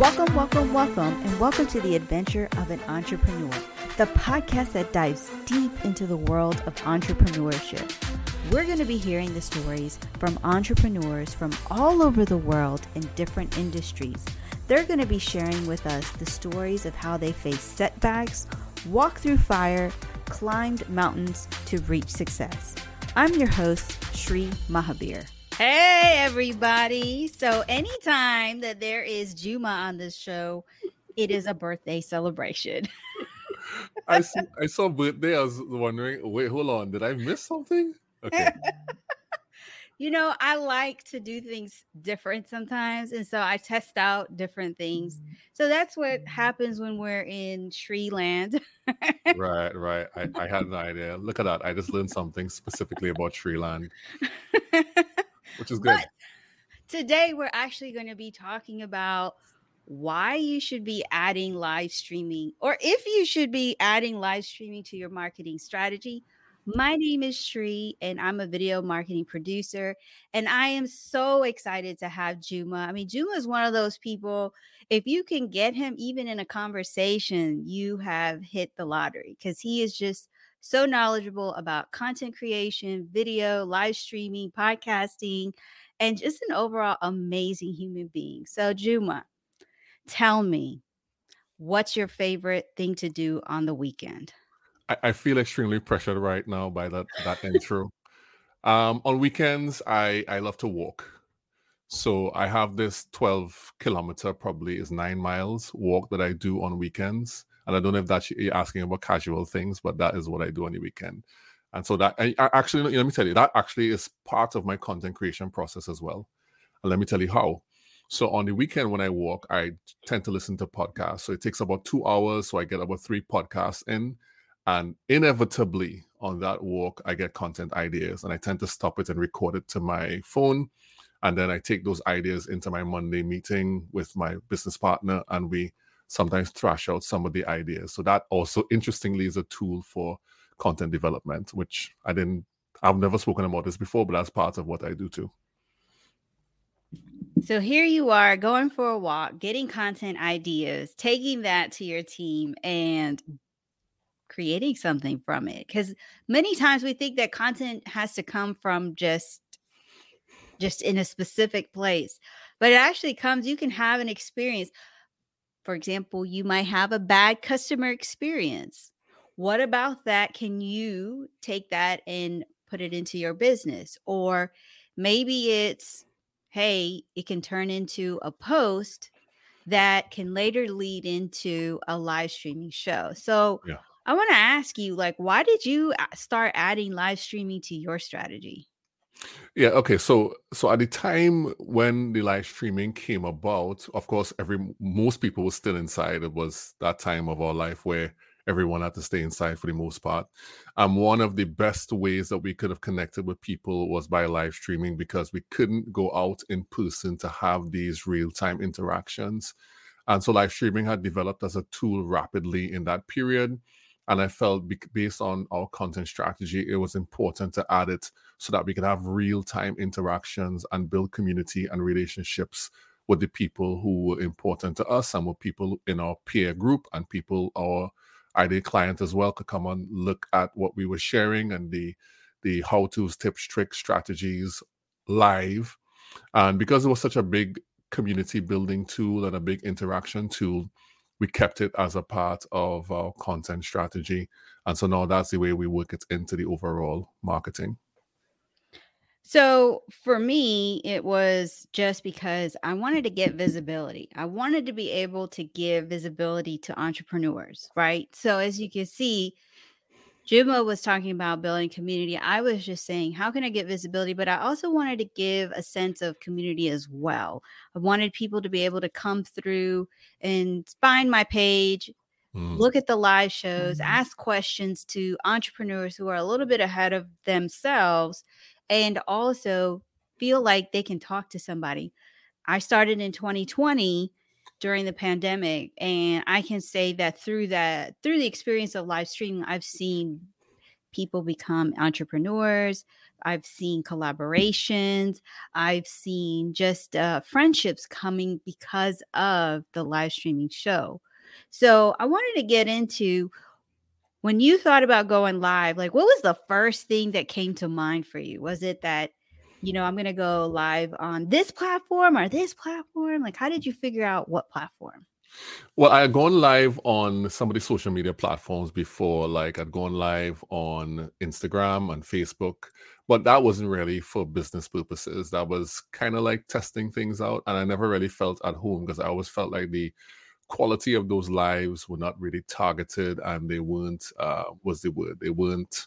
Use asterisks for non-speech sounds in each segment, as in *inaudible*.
Welcome, welcome, welcome, and welcome to the adventure of an entrepreneur, the podcast that dives deep into the world of entrepreneurship. We're going to be hearing the stories from entrepreneurs from all over the world in different industries. They're going to be sharing with us the stories of how they face setbacks, walk through fire, climbed mountains to reach success. I'm your host, Sri Mahabir. Hey, everybody. So, anytime that there is Juma on this show, it is a birthday celebration. I see, I saw birthday. I was wondering, wait, hold on. Did I miss something? *laughs* Okay. You know, I like to do things different sometimes. And so I test out different things. Mm-hmm. So that's what happens when we're in Tree Land. right, right. I, I had an idea. Look at that. I just learned something specifically about Tree Land, *laughs* which is good. But today, we're actually going to be talking about why you should be adding live streaming or if you should be adding live streaming to your marketing strategy my name is Sri, and I'm a video marketing producer. And I am so excited to have Juma. I mean, Juma is one of those people, if you can get him even in a conversation, you have hit the lottery because he is just so knowledgeable about content creation, video, live streaming, podcasting, and just an overall amazing human being. So, Juma, tell me, what's your favorite thing to do on the weekend? I, feel extremely pressured right now by that that intro. Um, on weekends, I I love to walk. So I have this 12 kilometer, probably is nine miles walk that I do on weekends. And I don't know if that's you're asking about casual things, but that is what I do on the weekend. And so that I, I actually let me tell you that actually is part of my content creation process as well. And let me tell you how. So on the weekend when I walk, I tend to listen to podcasts. So it takes about two hours. So I get about three podcasts in. And inevitably on that walk, I get content ideas and I tend to stop it and record it to my phone. And then I take those ideas into my Monday meeting with my business partner and we sometimes thrash out some of the ideas. So that also interestingly is a tool for content development, which I didn't, I've never spoken about this before, but that's part of what I do too. So here you are going for a walk, getting content ideas, taking that to your team and creating something from it because many times we think that content has to come from just just in a specific place but it actually comes you can have an experience. For example you might have a bad customer experience. What about that? Can you take that and put it into your business? Or maybe it's hey it can turn into a post that can later lead into a live streaming show. So yeah. I want to ask you, like, why did you uh, start adding live streaming to your strategy? Yeah. Okay. So, so at the time when the live streaming came about, of course, every most people were still inside. It was that time of our life where everyone had to stay inside for the most part. And one of the best ways that we could have connected with people was by live streaming because we couldn't go out in person to have these real time interactions. And so live streaming had developed as a tool rapidly in that period. And I felt based on our content strategy, it was important to add it so that we could have real time interactions and build community and relationships with the people who were important to us and with people in our peer group and people, our ideal client as well, could come and look at what we were sharing and the the how to's, tips, tricks, strategies live. And because it was such a big community building tool and a big interaction tool, we kept it as a part of our content strategy. And so now that's the way we work it into the overall marketing. So for me, it was just because I wanted to get visibility. I wanted to be able to give visibility to entrepreneurs, right? So as you can see, Juma was talking about building community. I was just saying, how can I get visibility? But I also wanted to give a sense of community as well. I wanted people to be able to come through and find my page, mm. look at the live shows, mm. ask questions to entrepreneurs who are a little bit ahead of themselves, and also feel like they can talk to somebody. I started in 2020 during the pandemic and i can say that through that through the experience of live streaming i've seen people become entrepreneurs. I've seen collaborations. I've seen just uh, friendships coming because of the live streaming show. So I wanted to get into when you thought about going live, like what was the first thing that came to mind for you? Was it that, you know, I'm going to go live on this platform or this platform? Like, how did you figure out what platform? Well, I had gone live on some of the social media platforms before, like I'd gone live on Instagram and Facebook, but that wasn't really for business purposes. That was kind of like testing things out. And I never really felt at home because I always felt like the quality of those lives were not really targeted and they weren't, uh, was the word? They weren't,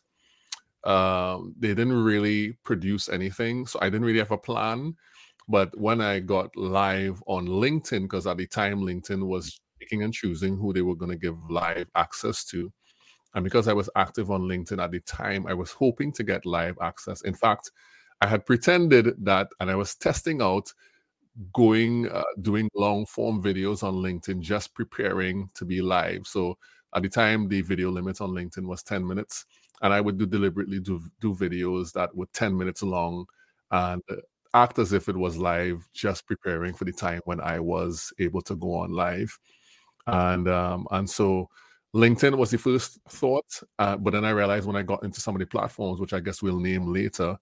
um, they didn't really produce anything. So I didn't really have a plan. But when I got live on LinkedIn, because at the time LinkedIn was picking and choosing who they were going to give live access to, and because I was active on LinkedIn at the time, I was hoping to get live access. In fact, I had pretended that, and I was testing out going uh, doing long form videos on LinkedIn, just preparing to be live. So at the time, the video limit on LinkedIn was 10 minutes, and I would do deliberately do do videos that were 10 minutes long and act as if it was live, just preparing for the time when I was able to go on live. And um, and so LinkedIn was the first thought, uh, but then I realized when I got into some of the platforms, which I guess we'll name later,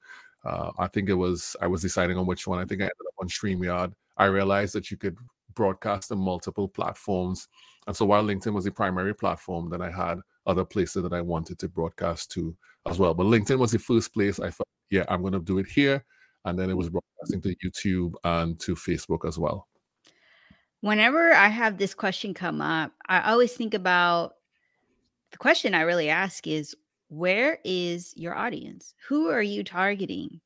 uh, I think it was I was deciding on which one. I think I ended up on StreamYard. I realized that you could broadcast on multiple platforms, and so while LinkedIn was the primary platform, then I had other places that I wanted to broadcast to as well. But LinkedIn was the first place I thought, yeah, I'm going to do it here and then it was broadcasting to YouTube and to Facebook as well. Whenever I have this question come up, I always think about the question I really ask is where is your audience? Who are you targeting?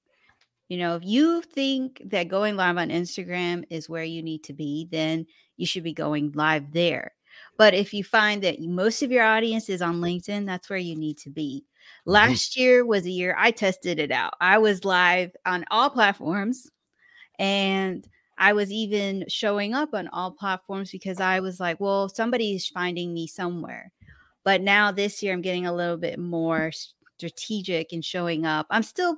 You know, if you think that going live on Instagram is where you need to be, then you should be going live there. But if you find that most of your audience is on LinkedIn, that's where you need to be. Mm-hmm. Last year was a year I tested it out. I was live on all platforms and I was even showing up on all platforms because I was like, well, somebody's finding me somewhere. But now this year, I'm getting a little bit more strategic in showing up. I'm still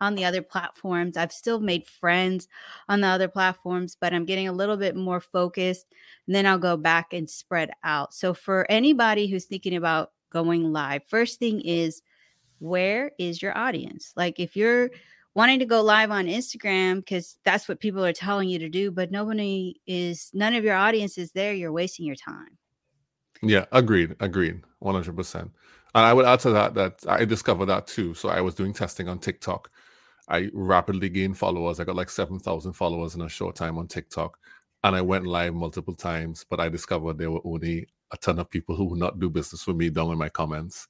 on the other platforms. I've still made friends on the other platforms, but I'm getting a little bit more focused. And then I'll go back and spread out. So, for anybody who's thinking about going live, first thing is where is your audience? Like if you're wanting to go live on Instagram because that's what people are telling you to do, but nobody is, none of your audience is there, you're wasting your time. Yeah, agreed, agreed, 100%. And I would add to that that I discovered that too. So I was doing testing on TikTok. I rapidly gained followers. I got like 7,000 followers in a short time on TikTok. And I went live multiple times, but I discovered there were only a ton of people who would not do business with me down in my comments.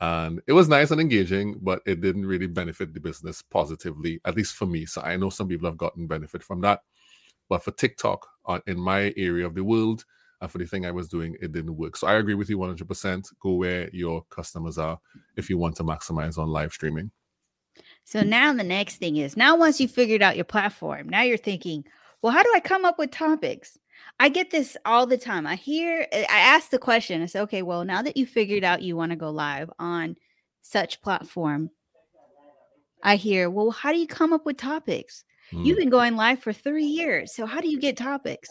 And it was nice and engaging, but it didn't really benefit the business positively, at least for me. So I know some people have gotten benefit from that. But for TikTok, uh, in my area of the world, and for the thing I was doing, it didn't work. So I agree with you 100%. Go where your customers are if you want to maximize on live streaming. So now the next thing is now once you figured out your platform, now you're thinking, well, how do I come up with topics? I get this all the time. I hear, I ask the question. I say, okay, well, now that you figured out you want to go live on such platform, I hear, well, how do you come up with topics? Mm. You've been going live for three years. So how do you get topics?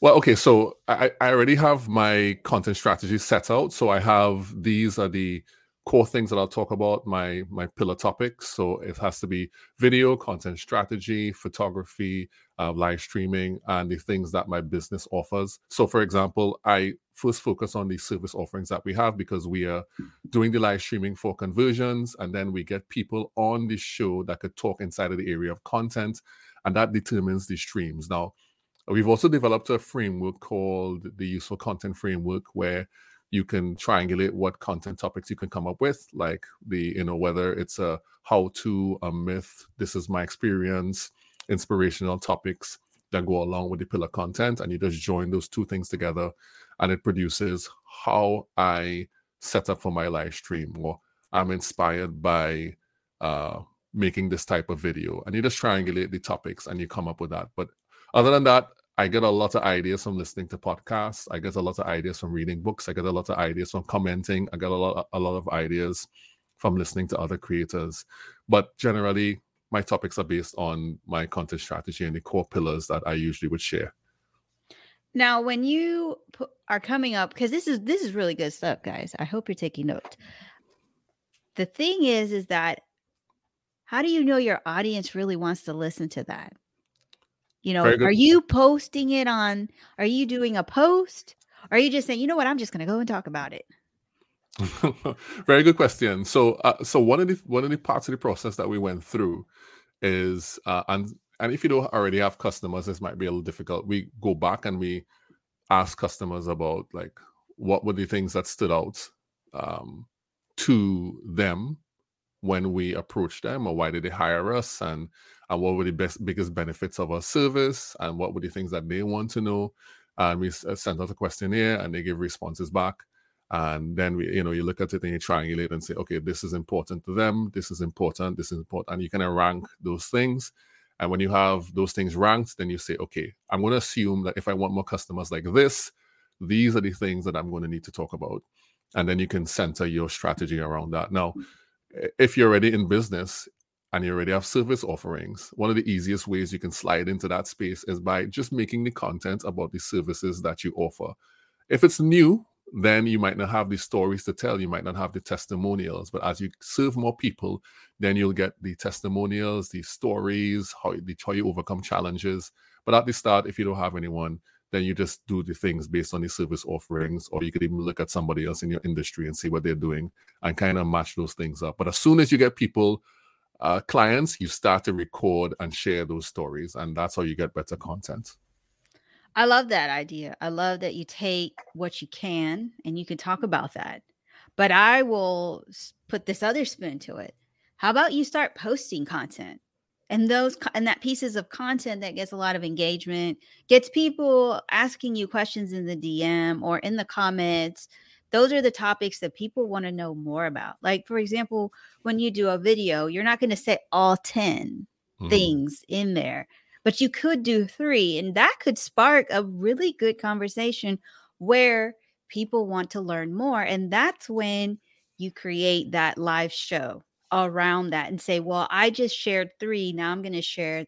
Well, okay, so I, I already have my content strategy set out. So I have these are the core things that I'll talk about, my my pillar topics. So it has to be video, content strategy, photography, uh, live streaming, and the things that my business offers. So, for example, I first focus on the service offerings that we have because we are doing the live streaming for conversions, and then we get people on the show that could talk inside of the area of content, and that determines the streams. Now, we've also developed a framework called the Useful Content Framework where you can triangulate what content topics you can come up with like the you know whether it's a how to a myth this is my experience inspirational topics that go along with the pillar content and you just join those two things together and it produces how i set up for my live stream or i'm inspired by uh making this type of video and you just triangulate the topics and you come up with that. But other than that I get a lot of ideas from listening to podcasts. I get a lot of ideas from reading books. I get a lot of ideas from commenting. I get a lot, a lot of ideas from listening to other creators. But generally, my topics are based on my content strategy and the core pillars that I usually would share. Now, when you are coming up, because this is this is really good stuff, guys. I hope you're taking note. The thing is, is that how do you know your audience really wants to listen to that? You know, are you posting it on, are you doing a post? Or are you just saying, you know what, I'm just going to go and talk about it? *laughs* Very good question. So, uh, so one of the one of the parts of the process that we went through is, uh, and and if you don't already have customers, this might be a little difficult. We go back and we ask customers about like what were the things that stood out um, to them when we approached them, or why did they hire us, and and what were the best biggest benefits of our service and what were the things that they want to know? And we uh, sent out a questionnaire and they give responses back. And then we you know you look at it and you triangulate and say okay this is important to them this is important this is important and you kind of rank those things. And when you have those things ranked then you say okay i'm going to assume that if i want more customers like this these are the things that i'm going to need to talk about. And then you can center your strategy around that. Now if you're already in business and you already have service offerings, one of the easiest ways you can slide into that space is by just making the content about the services that you offer. If it's new, then you might not have the stories to tell, you might not have the testimonials. But as you serve more people, then you'll get the testimonials, the stories, how, the, how you overcome challenges. But at the start, if you don't have anyone, then you just do the things based on the service offerings, or you could even look at somebody else in your industry and see what they're doing and kind of match those things up. But as soon as you get people uh, clients, you start to record and share those stories, and that's how you get better content. I love that idea. I love that you take what you can and you can talk about that. But I will put this other spin to it. How about you start posting content? And those and that pieces of content that gets a lot of engagement, gets people asking you questions in the DM or in the comments, those are the topics that people want to know more about. Like, for example, when you do a video, you're not going to say all 10 mm-hmm. things in there, but you could do three, and that could spark a really good conversation where people want to learn more. And that's when you create that live show around that and say, Well, I just shared three. Now I'm going to share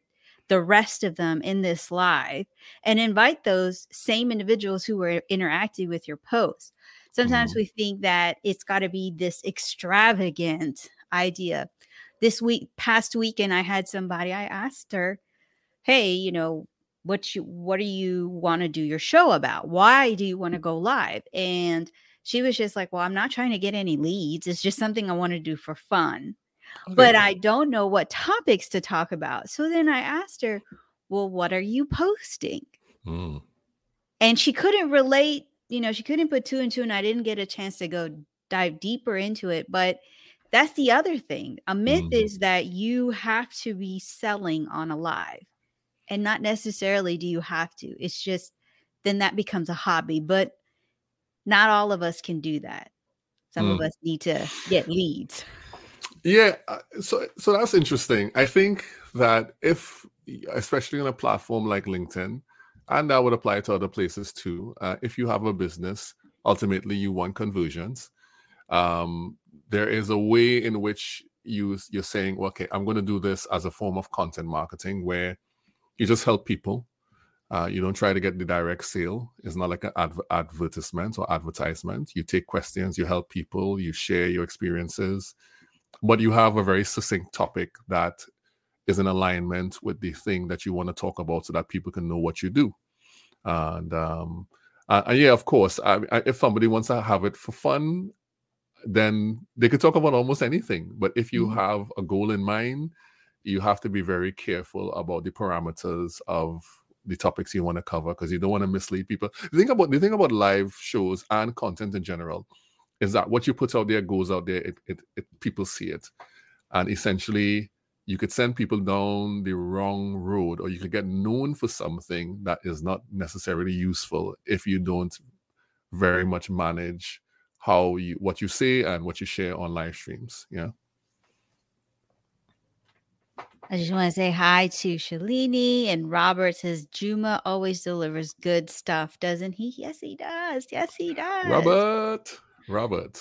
the rest of them in this live and invite those same individuals who were interacting with your post. Sometimes mm-hmm. we think that it's got to be this extravagant idea. This week, past weekend, I had somebody, I asked her, Hey, you know, what you what do you want to do your show about? Why do you want to go live? And she was just like, Well, I'm not trying to get any leads. It's just something I want to do for fun. Okay. But I don't know what topics to talk about. So then I asked her, Well, what are you posting? Mm. And she couldn't relate you know, she couldn't put two and two, and I didn't get a chance to go dive deeper into it. But that's the other thing. A myth mm-hmm. is that you have to be selling on a live, and not necessarily do you have to. It's just then that becomes a hobby, but not all of us can do that. Some mm. of us need to get leads. Yeah, uh, so so that's interesting. I think that if especially on a platform like LinkedIn, and that would apply to other places too. Uh, if you have a business, ultimately you want conversions. Um, there is a way in which you you're saying, okay, I'm going to do this as a form of content marketing where you just help people. Uh, you don't try to get the direct sale. It's not like an adv- advertisement or advertisement. You take questions, you help people, you share your experiences, but you have a very succinct topic that is in alignment with the thing that you want to talk about so that people can know what you do. And, um, uh, and yeah, of course, I, I, if somebody wants to have it for fun, then they could talk about almost anything. But if you mm-hmm. have a goal in mind, you have to be very careful about the parameters of the topics you want to cover because you don't want to mislead people. The thing about the thing about live shows and content in general is that what you put out there goes out there. It, it, it people see it, and essentially you could send people down the wrong road or you could get known for something that is not necessarily useful if you don't very much manage how you what you say and what you share on live streams yeah I just want to say hi to Shalini and Robert says Juma always delivers good stuff, doesn't he? Yes, he does. Yes, he does. Robert. Robert.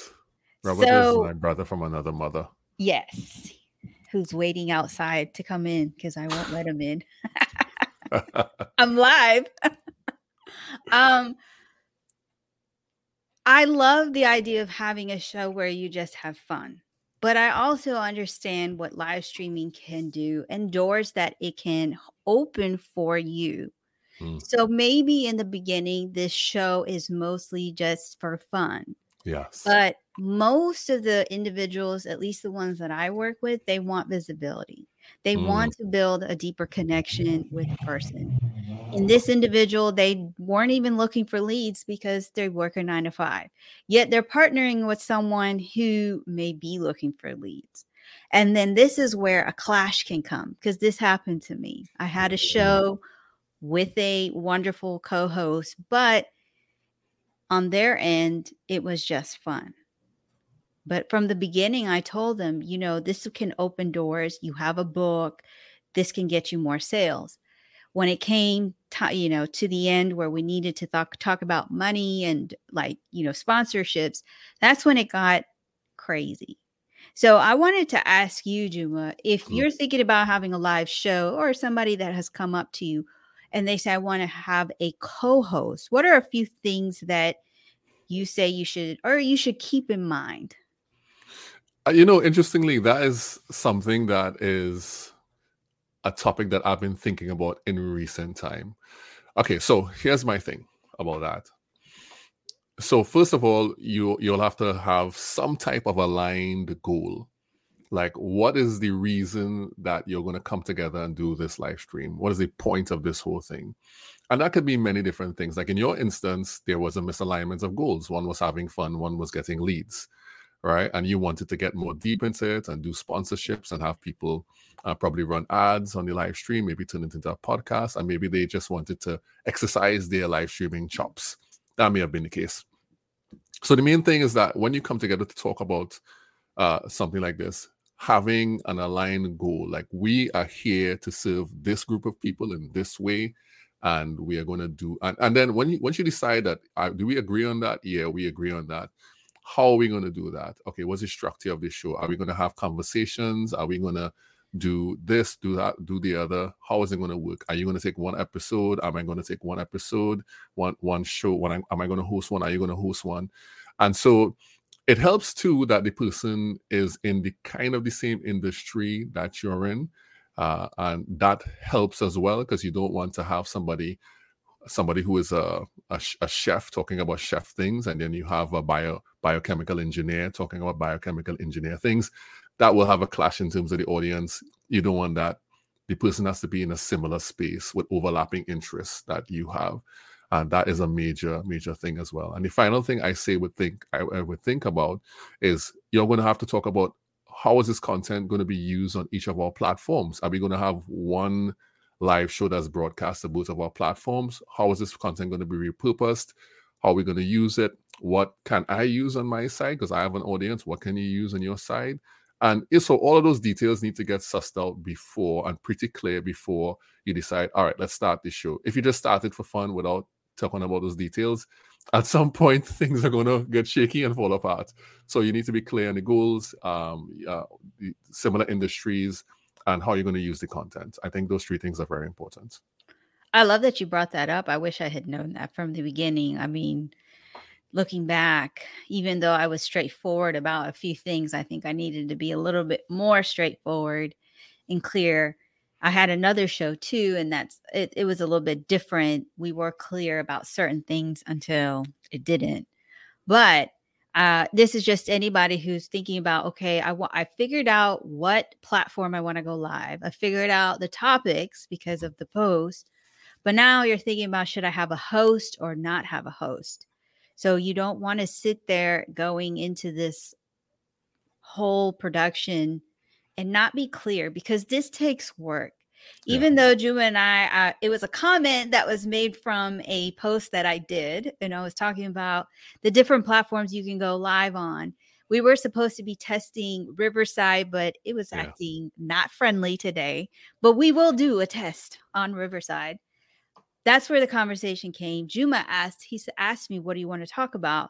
Robert So- is my brother from another mother. Yes. Who's waiting outside to come in because I won't let him in. *laughs* I'm live. *laughs* um I love the idea of having a show where you just have fun. But I also understand what live streaming can do and doors that it can open for you. Mm. So maybe in the beginning this show is mostly just for fun. Yes. But most of the individuals, at least the ones that I work with, they want visibility. They Mm. want to build a deeper connection with the person. In this individual, they weren't even looking for leads because they work a nine to five. Yet they're partnering with someone who may be looking for leads. And then this is where a clash can come because this happened to me. I had a show with a wonderful co host, but on their end, it was just fun. But from the beginning, I told them, you know, this can open doors. You have a book, this can get you more sales. When it came, to, you know, to the end where we needed to talk talk about money and like you know sponsorships, that's when it got crazy. So I wanted to ask you, Juma, if Mhm. you're thinking about having a live show or somebody that has come up to you and they say, I want to have a co-host, what are a few things that you say you should or you should keep in mind? Uh, You know, interestingly, that is something that is a topic that I've been thinking about in recent time. Okay, so here's my thing about that. So first of all, you you'll have to have some type of aligned goal. Like what is the reason that you're going to come together and do this live stream? What is the point of this whole thing? And that could be many different things. Like in your instance, there was a misalignment of goals. One was having fun, one was getting leads right? And you wanted to get more deep into it and do sponsorships and have people uh, probably run ads on the live stream, maybe turn it into a podcast, and maybe they just wanted to exercise their live streaming chops. That may have been the case. So the main thing is that when you come together to talk about uh, something like this, having an aligned goal, like we are here to serve this group of people in this way, and we are going to do. And, and then when you once you decide that, uh, do we agree on that? Yeah, we agree on that how are we going to do that? Okay, what's the structure of the show? Are we going to have conversations? Are we going to do this, do that, do the other? How is it going to work? Are you going to take one episode? Am I going to take one episode, one one show? Am I going to host one? Are you going to host one? And so it helps too that the person is in the kind of the same industry that you're in, uh, and that helps as well because you don't want to have somebody somebody who is a, a, a chef talking about chef things, and then you have a bio biochemical engineer talking about biochemical engineer things. That will have a clash in terms of the audience. You don't want that. The person has to be in a similar space with overlapping interests that you have, and that is a major, major thing as well. And the final thing I say would think I, I would think about is you're going to have to talk about how is this content going to be used on each of our platforms. Are we going to have one live show that's broadcast to both of our platforms. How is this content going to be repurposed? How are we going to use it? What can I use on my side? Because I have an audience. What can you use on your side? And so, all of those details need to get sussed out before and pretty clear before you decide, all right, let's start this show. If you just started for fun without talking about those details, at some point *laughs* things are going to get shaky and fall apart. So you need to be clear on the goals, um, uh, similar industries, and how you're going to use the content. I think those three things are very important. I love that you brought that up. I wish I had known that from the beginning. I mean, looking back, even though I was straightforward about a few things, I think I needed to be a little bit more straightforward and clear. I had another show too, and that's it, it was a little bit different. We were clear about certain things until it didn't. But uh, this is just anybody who's thinking about okay I wa- I figured out what platform i want to go live i figured out the topics because of the post but now you're thinking about should i have a host or not have a host so you don't want to sit there going into this whole production and not be clear because this takes work Yeah. even though Juma and I, uh, it was a comment that was made from a post that I did, and I was talking about the different platforms you can go live on. we were supposed to be testing Riverside, but it was Yeah. acting not friendly today. But we will do a test on Riverside. That's where the conversation came. Juma asked, he asked me, What do you want to talk about?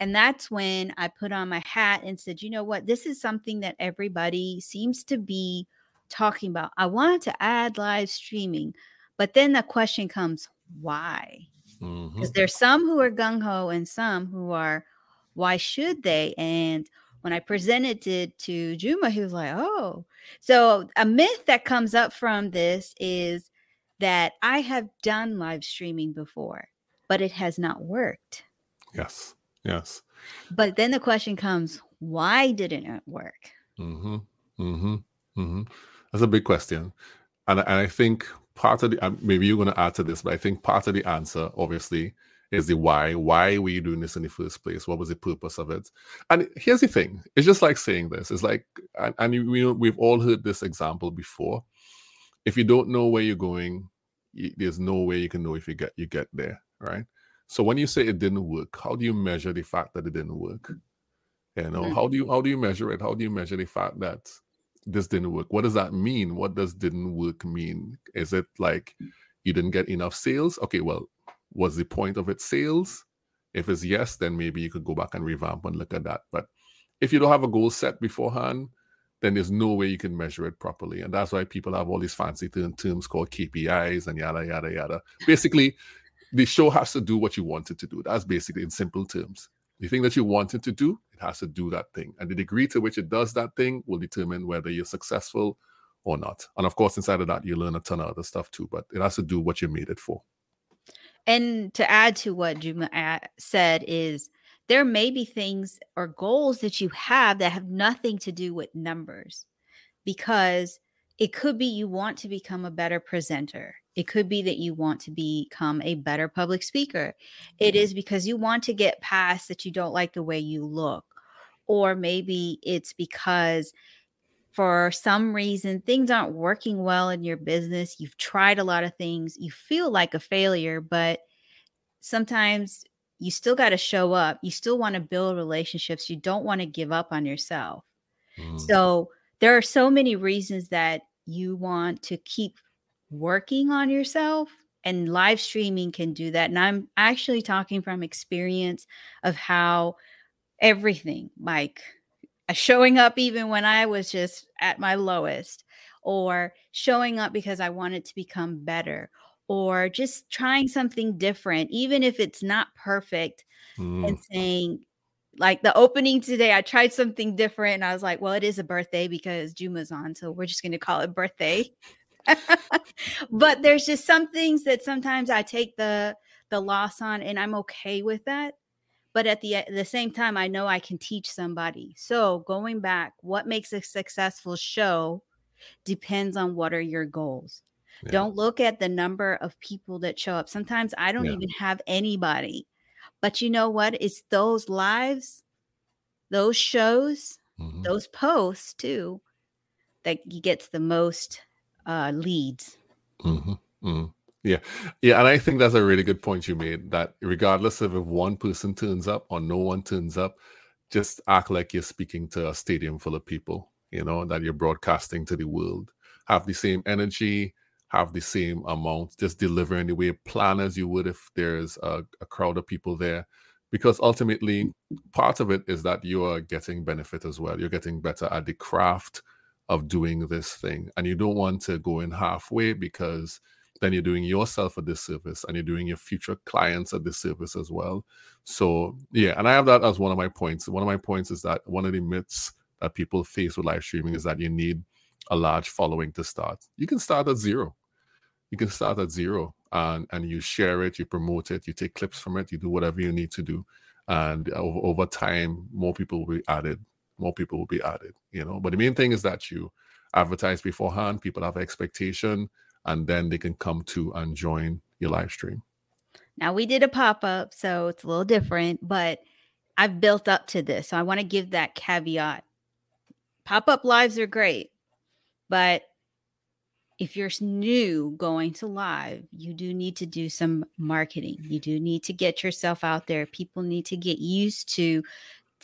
And that's when I put on my hat and said, You know what? This is something that everybody seems to be talking about. I wanted to add live streaming, but then the question comes, Why? Mm-hmm. Because there's some who are gung ho and some who are, why should they? And when I presented it to Juma, he was like, oh. So a myth that comes up from this is that I have done live streaming before, but it has not worked. Yes. Yes. But then the question comes, why didn't it work? Mm-hmm. Mm-hmm. Mm-hmm. That's a big question, and and I think part of the maybe you're going to add to this, but I think part of the answer, obviously, is the why. Why were you doing this in the first place? What was the purpose of it? And here's the thing: it's just like saying this. It's like, and, and you, we, we've all heard this example before. If you don't know where you're going, there's no way you can know if you get you get there, right? So when you say it didn't work, how do you measure the fact that it didn't work? You know, Mhm. how do you how do you measure it? How do you measure the fact that this didn't work? What does that mean? What does didn't work mean? Is it like you didn't get enough sales? Okay, well, was the point of it sales? If it's yes, then maybe you could go back and revamp and look at that. But if you don't have a goal set beforehand, then there's no way you can measure it properly. And that's why people have all these fancy term- terms called KPIs and yada yada yada. Basically, the show has to do what you want it to do. That's basically in simple terms. The thing that you want it to do, it has to do that thing. And the degree to which it does that thing will determine whether you're successful or not. And of course, inside of that, you learn a ton of other stuff too, but it has to do what you made it for. And to add to what Juma uh, said is there may be things or goals that you have that have nothing to do with numbers because it could be you want to become a better presenter. It could be that you want to become a better public speaker. It is because you want to get past that you don't like the way you look. Or maybe it's because for some reason things aren't working well in your business. You've tried a lot of things. You feel like a failure, but sometimes you still got to show up. You still want to build relationships. You don't want to give up on yourself. Mm. So there are so many reasons that you want to keep working on yourself and live streaming can do that. And I'm actually talking from experience of how everything like uh, showing up even when I was just at my lowest or showing up because I wanted to become better or just trying something different even if it's not perfect Mm. and saying like the opening today i tried something different and i was like well it is a birthday because juma's on so we're just going to call it birthday *laughs* but there's just some things that sometimes i take the the loss on and i'm okay with that but at the, at the same time i know i can teach somebody so going back what makes a successful show depends on what are your goals Yeah. don't look at the number of people that show up sometimes i don't Yeah. even have anybody but you know what it's those lives those shows Mhm. those posts too that gets the most uh leads hmm hmm Yeah. Yeah. And I think that's a really good point you made that regardless of if one person turns up or no one turns up, just act like you're speaking to a stadium full of people, you know, that you're broadcasting to the world. Have the same energy, have the same amount, just deliver in the way, plan as you would if there's a, a crowd of people there. Because ultimately, part of it is that you are getting benefit as well. You're getting better at the craft of doing this thing. And you don't want to go in halfway because then you're doing yourself a disservice and you're doing your future clients a disservice as well. So, yeah, and I have that as one of my points. One of my points is that one of the myths that people face with live streaming is that you need a large following to start. You can start at zero. You can start at zero and, and you share it, you promote it, you take clips from it, you do whatever you need to do. And over, over time, more people will be added. More people will be added, you know. But the main thing is that you advertise beforehand, people have expectation, and then they can come to and join your live stream. now we did a pop-up so it's a little different but i've built up to this so i want to give that caveat pop-up lives are great but if you're new going to live you do need to do some marketing you do need to get yourself out there people need to get used to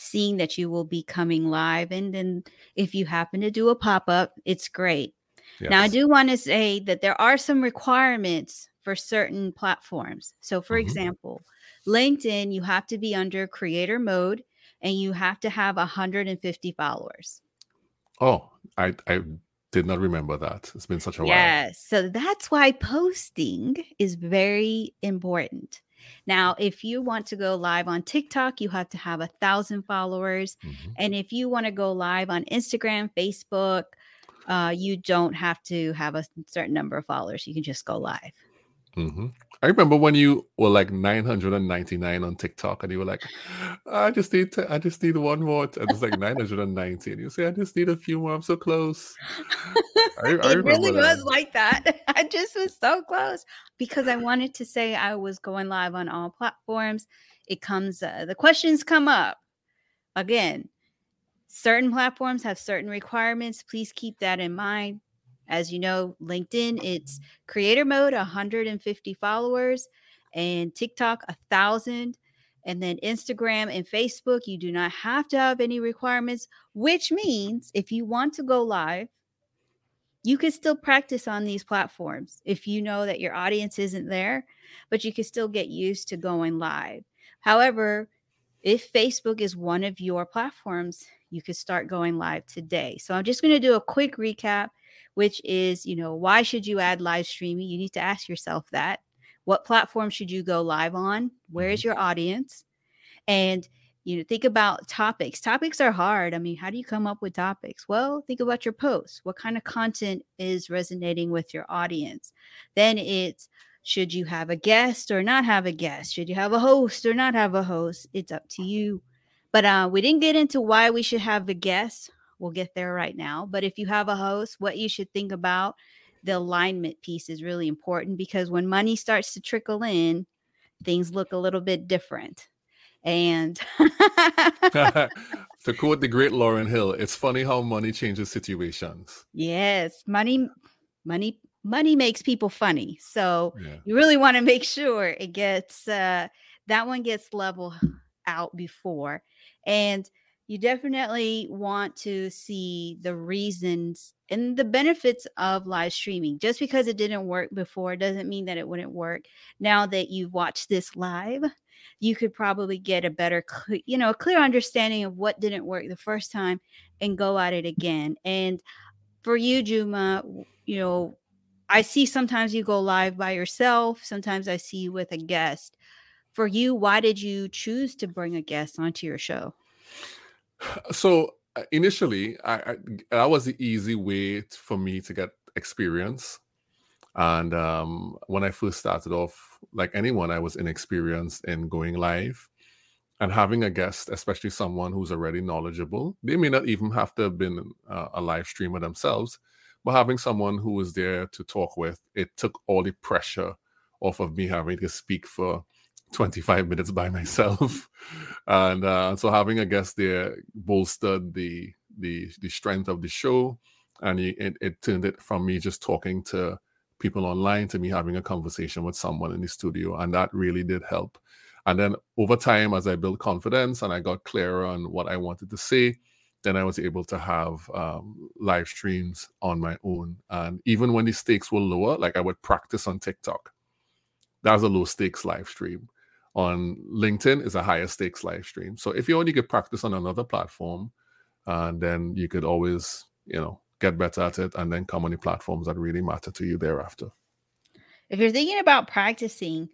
seeing that you will be coming live. And then if you happen to do a pop up, it's great. Yes. Now, I do want to say that there are some requirements for certain platforms. So, for mm-hmm. example, LinkedIn, you have to be under creator mode and you have to have 150 followers. Oh, I, I did not remember that. It's been such a yes. while. Yes. So that's why posting is very important. Now, if you want to go live on TikTok, you have to have a thousand followers. Mm-hmm. And if you want to go live on Instagram, Facebook, uh, you don't have to have a certain number of followers. You can just go live. Mm-hmm. I remember when you were like 999 on TikTok, and you were like, "I just need to, I just need one more." And it's like 990, and you say, "I just need a few more. I'm so close." I, I it really that. was like that. *laughs* I just was so close because I wanted to say I was going live on all platforms. It comes, uh, the questions come up again. Certain platforms have certain requirements. Please keep that in mind. As you know, LinkedIn, it's creator mode, 150 followers, and TikTok, a thousand. And then Instagram and Facebook, you do not have to have any requirements, which means if you want to go live, you can still practice on these platforms if you know that your audience isn't there, but you can still get used to going live. However, if Facebook is one of your platforms, you could start going live today. So I'm just going to do a quick recap which is, you know, why should you add live streaming? You need to ask yourself that. What platform should you go live on? Where is mm-hmm. your audience? And you know, think about topics. Topics are hard. I mean, how do you come up with topics? Well, think about your posts. What kind of content is resonating with your audience? Then it's should you have a guest or not have a guest? Should you have a host or not have a host? It's up to you. But uh, we didn't get into why we should have the guest We'll get there right now. But if you have a host, what you should think about the alignment piece is really important because when money starts to trickle in, things look a little bit different. And *laughs* *laughs* to quote the great Lauryn Hill, it's funny how money changes situations. Yes, money, money, money makes people funny. So yeah. you really want to make sure it gets uh, that one gets level out before. And you definitely want to see the reasons and the benefits of live streaming. Just because it didn't work before doesn't mean that it wouldn't work. Now that you've watched this live, you could probably get a better, you know, a clear understanding of what didn't work the first time and go at it again. And for you, Juma, you know, I see sometimes you go live by yourself, sometimes I see you with a guest. For you, why did you choose to bring a guest onto your show? So uh, initially, I, I, that was the easy way for me to get experience. And um, when I first started off, like anyone, I was inexperienced in going live. And having a guest, especially someone who's already knowledgeable, they may not even have to have been uh, a live streamer themselves, but having someone who was there to talk with, it took all the pressure off of me having to speak for 25 minutes by myself. *laughs* And uh, so having a guest there bolstered the the the strength of the show. And it, it turned it from me just talking to people online to me having a conversation with someone in the studio. And that really did help. And then over time as i built confidence and i got clearer on what i wanted to say then i was able to have um, live streams on my own. And even when the stakes were lower like i would practice on tiktok. That was a low stakes live stream on LinkedIn is a higher stakes live stream. So if you only get practice on another platform, and uh, then you could always, you know, get better at it and then come on the platforms that really matter to you thereafter. If you're thinking about practicing,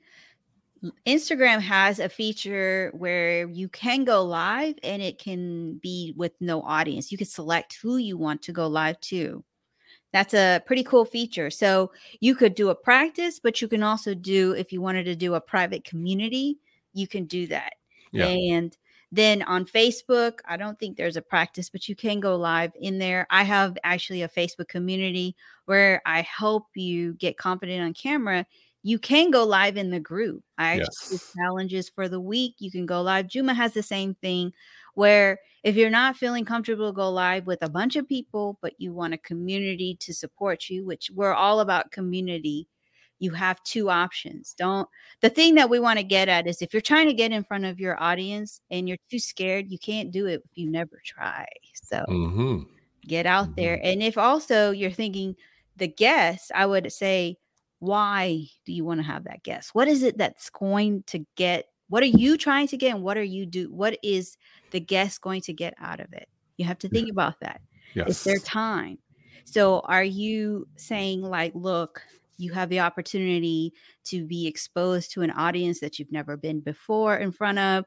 Instagram has a feature where you can go live and it can be with no audience. You can select who you want to go live to. That's a pretty cool feature. So you could do a practice, but you can also do, if you wanted to do a private community, you can do that. Yeah. And then on Facebook, I don't think there's a practice, but you can go live in there. I have actually a Facebook community where I help you get confident on camera. You can go live in the group. I actually yes. challenges for the week. You can go live. Juma has the same thing where if you're not feeling comfortable go live with a bunch of people but you want a community to support you which we're all about community you have two options. Don't the thing that we want to get at is if you're trying to get in front of your audience and you're too scared, you can't do it if you never try. So Mm-hmm. get out there. Mm-hmm. And if also you're thinking the guest, I would say, why do you want to have that guest? What is it that's going to get? What are you trying to get? And what are you do? What is the guest going to get out of it? You have to think about that. It's their time. So are you saying like, look, you have the opportunity to be exposed to an audience that you've never been before in front of,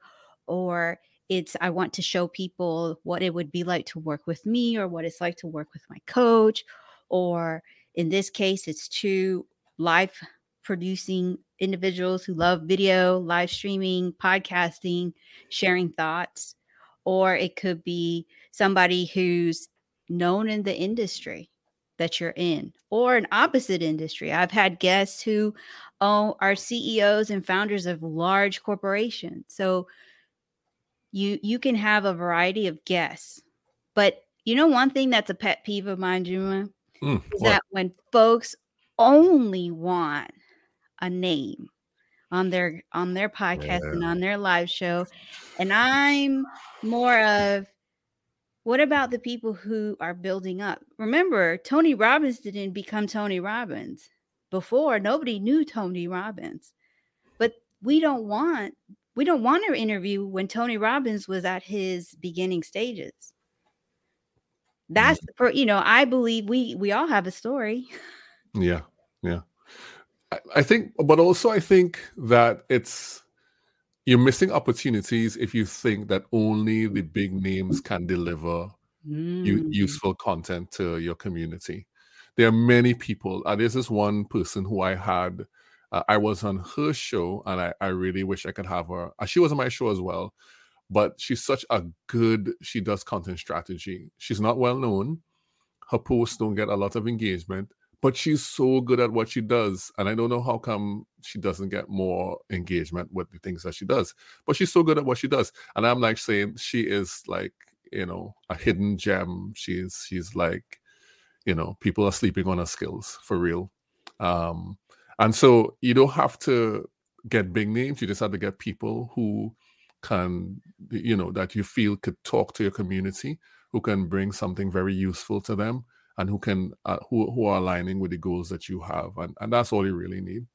or it's I want to show people what it would be like to work with me or what it's like to work with my coach, or in this case, it's two live producing individuals who love video, live streaming, podcasting, sharing thoughts, or it could be somebody who's known in the industry that you're in or an opposite industry. I've had guests who oh, are CEOs and founders of large corporations. So you you can have a variety of guests. But you know one thing that's a pet peeve of mine, Juma, Mm, is what? that when folks only want a name on their on their podcast and on their live show and i'm more of what about the people who are building up? Remember tony robbins didn't become tony robbins before. Nobody knew tony robbins. But we don't want we don't want to interview when tony robbins was at his beginning stages. That's for you know i believe we we all have a story. Yeah, yeah. I, think, but also I think that it's you're missing opportunities if you think that only the big names can deliver Mm. useful content to your community. There are many people. And there's this one person who I had. Uh, I was on her show, and I, I really wish I could have her. Uh, she was on my show as well, but she's such a good. She does content strategy. She's not well known. Her posts don't get a lot of engagement, but she's so good at what she does. And I don't know how come she doesn't get more engagement with the things that she does. But she's so good at what she does. And I'm like saying she is like, you know, a hidden gem. She's she's like, you know, people are sleeping on her skills for real. Um, and so you don't have to get big names, you just have to get people who can, you know, that you feel could talk to your community, who can bring something very useful to them and who can uh, who who are aligning with the goals that you have and and that's all you really need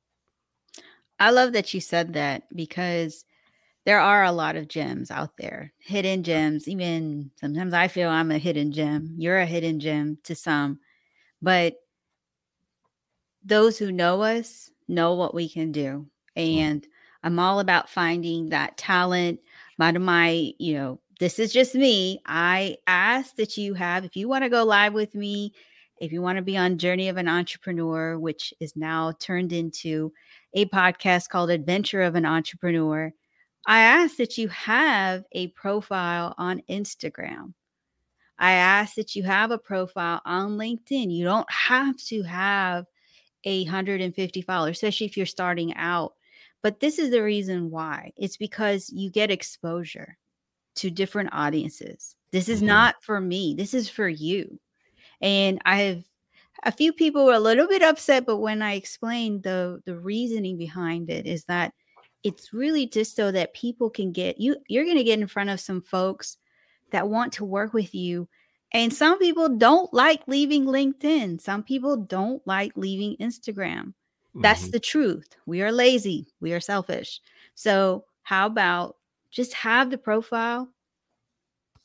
I love that you said that because there are a lot of gems out there, hidden gems. Even sometimes I feel I'm a hidden gem. You're a hidden gem to some, but those who know us know what we can do. And I'm all about finding that talent. My, my, you know, this is just me. I ask that you have, if you want to go live with me, if you want to be on Journey of an Entrepreneur, which is now turned into a podcast called Adventure of an Entrepreneur, I ask that you have a profile on Instagram. I ask that you have a profile on LinkedIn. You don't have to have a 150 followers, especially if you're starting out. But this is the reason why it's because you get exposure to different audiences. This is Mhm. not for me, this is for you. And I have a few people were a little bit upset, but when I explained the the reasoning behind it is that it's really just so that people can get you you're going to get in front of some folks that want to work with you and some people don't like leaving linkedin some people don't like leaving instagram that's Mhm. the truth we are lazy we are selfish so how about just have the profile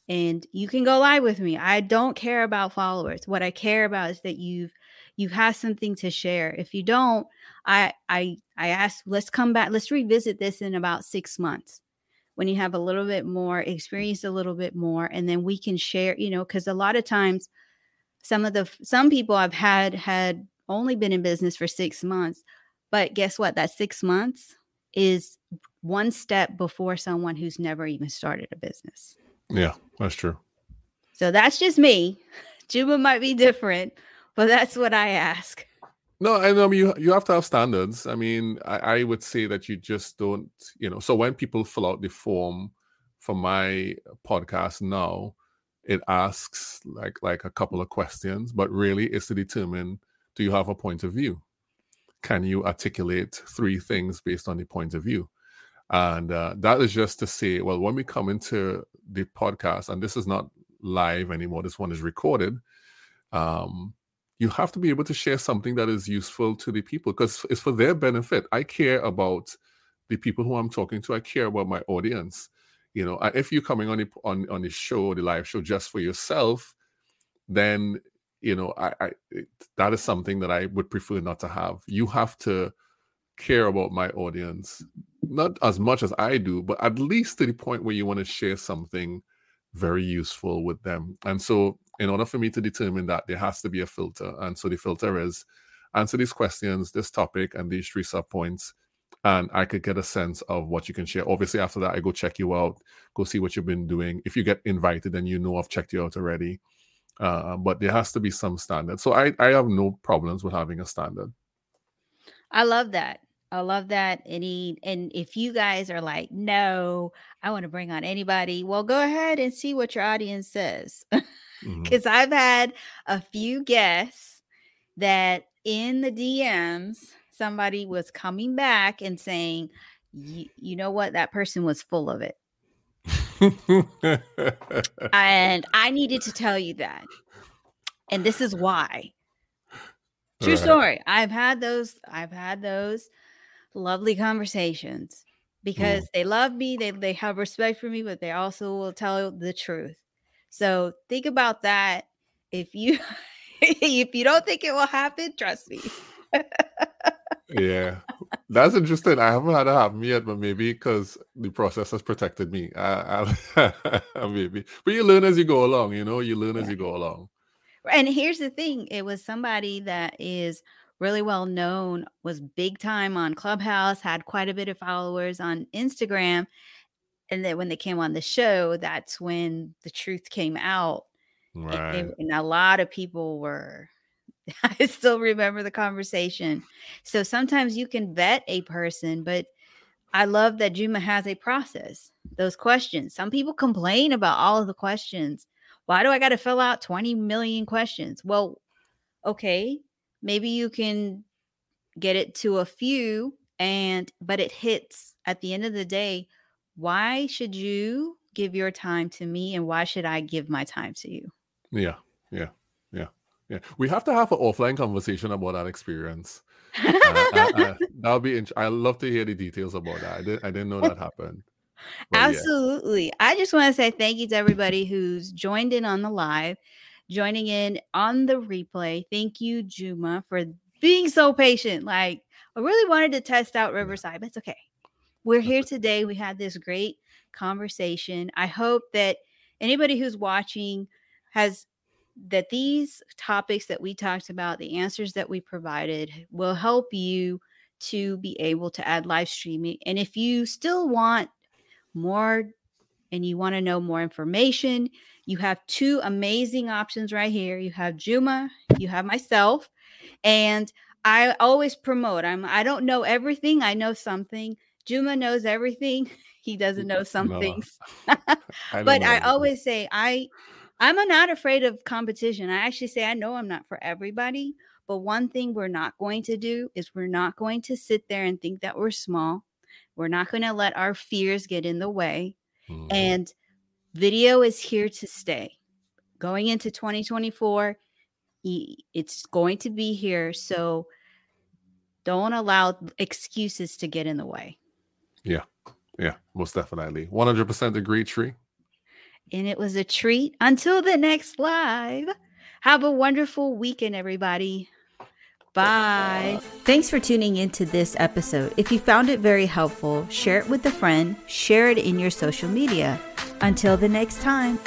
and you can go live with me. I don't care about followers. What i care about is that you've you have something to share. If you don't i i i ask let's come back let's revisit this in about six months when you have a little bit more experience a little bit more and then we can share you know because a lot of times some of the some people i've had had only been in business for six months but guess what? That six months is one step before someone who's never even started a business yeah that's true so that's just me *laughs* Juma might be different but that's what i ask No, I know you you have to have standards. I mean, I, I would say that you just don't, you know. So when people fill out the form for my podcast now, it asks like like a couple of questions, but really it's to determine do you have a point of view? can you articulate three things based on the point of view? And uh, that is just to say, well, when we come into the podcast, and this is not live anymore, this one is recorded. Um, you have to be able to share something that is useful to the people because it's for their benefit. I care about the people who I'm talking to. I care about my audience. You know, if you're coming on the on on the show, the live show, just for yourself, then you know, I, I that is something that I would prefer not to have. You have to care about my audience, not as much as I do, but at least to the point where you want to share something very useful with them. And so in order for me to determine that, there has to be a filter. And so the filter is answer these questions, this topic, and these three sub points. And I could get a sense of what you can share. Obviously, after that, I go check you out, go see what you've been doing. If you get invited, then you know I've checked you out already. Uh, but there has to be some standard. So I, I have no problems with having a standard. I love that. I love that. Any and if you guys are like, no, I want to bring on anybody, well, go ahead and see what your audience says. because *laughs* mm-hmm. I've had a few guests that in the DMs somebody was coming back and saying, you know what, that person was full of it. and I needed to tell you that. And this is why. True right. story. I've had those, I've had those lovely conversations because mm. they love me, they they have respect for me, but they also will tell the truth. So think about that. If you *laughs* if you don't think it will happen, trust me. yeah, that's interesting. I haven't had it happen yet, but maybe because the process has protected me. I, I, *laughs* maybe, but you learn as you go along. You know, you learn yeah. as you go along. And here's the thing: it was somebody that is really well known, was big time on Clubhouse, had quite a bit of followers on Instagram, and then when they came on the show, that's when the truth came out. Right. And, and a lot of people were *laughs* I still remember the conversation. So sometimes you can vet a person, but I love that Juma has a process. Those questions. Some people complain about all of the questions. Why do I got to fill out 20 million questions? Well, okay, maybe you can get it to a few and but it hits at the end of the day why should you give your time to me and why should I give my time to you? Yeah, yeah, yeah, yeah. We have to have an offline conversation about that experience. uh, I, I, that'll be. Int- I love to hear the details about that. I didn't. I didn't know that happened. But Absolutely. Yeah. I just want to say thank you to everybody who's joined in on the live, joining in on the replay. Thank you, Juma, for being so patient. Like I really wanted to test out Riverside, but it's okay we're here today. We had this great conversation. I hope that anybody who's watching has that these topics that we talked about, the answers that we provided, will help you to be able to add live streaming. And if you still want more and you want to know more information, you have two amazing options right here. You have Juma, you have myself, and I always promote. I'm I don't know everything, I know something. Juma knows everything. *laughs* He doesn't know some no, things. *laughs* I *laughs* but I always say I I'm not afraid of competition. I actually say I know I'm not for everybody, but one thing we're not going to do is we're not going to sit there and think that we're small. We're not going to let our fears get in the way. Mm-hmm. And video is here to stay. Going into 2024, it's going to be here. So don't allow excuses to get in the way. Yeah. Yeah, most definitely. 100% agree, Sri. And it was a treat. Until the next live, have a wonderful weekend, everybody. Bye. Thanks for tuning into this episode. If you found it very helpful, share it with a friend, share it in your social media. Until the next time.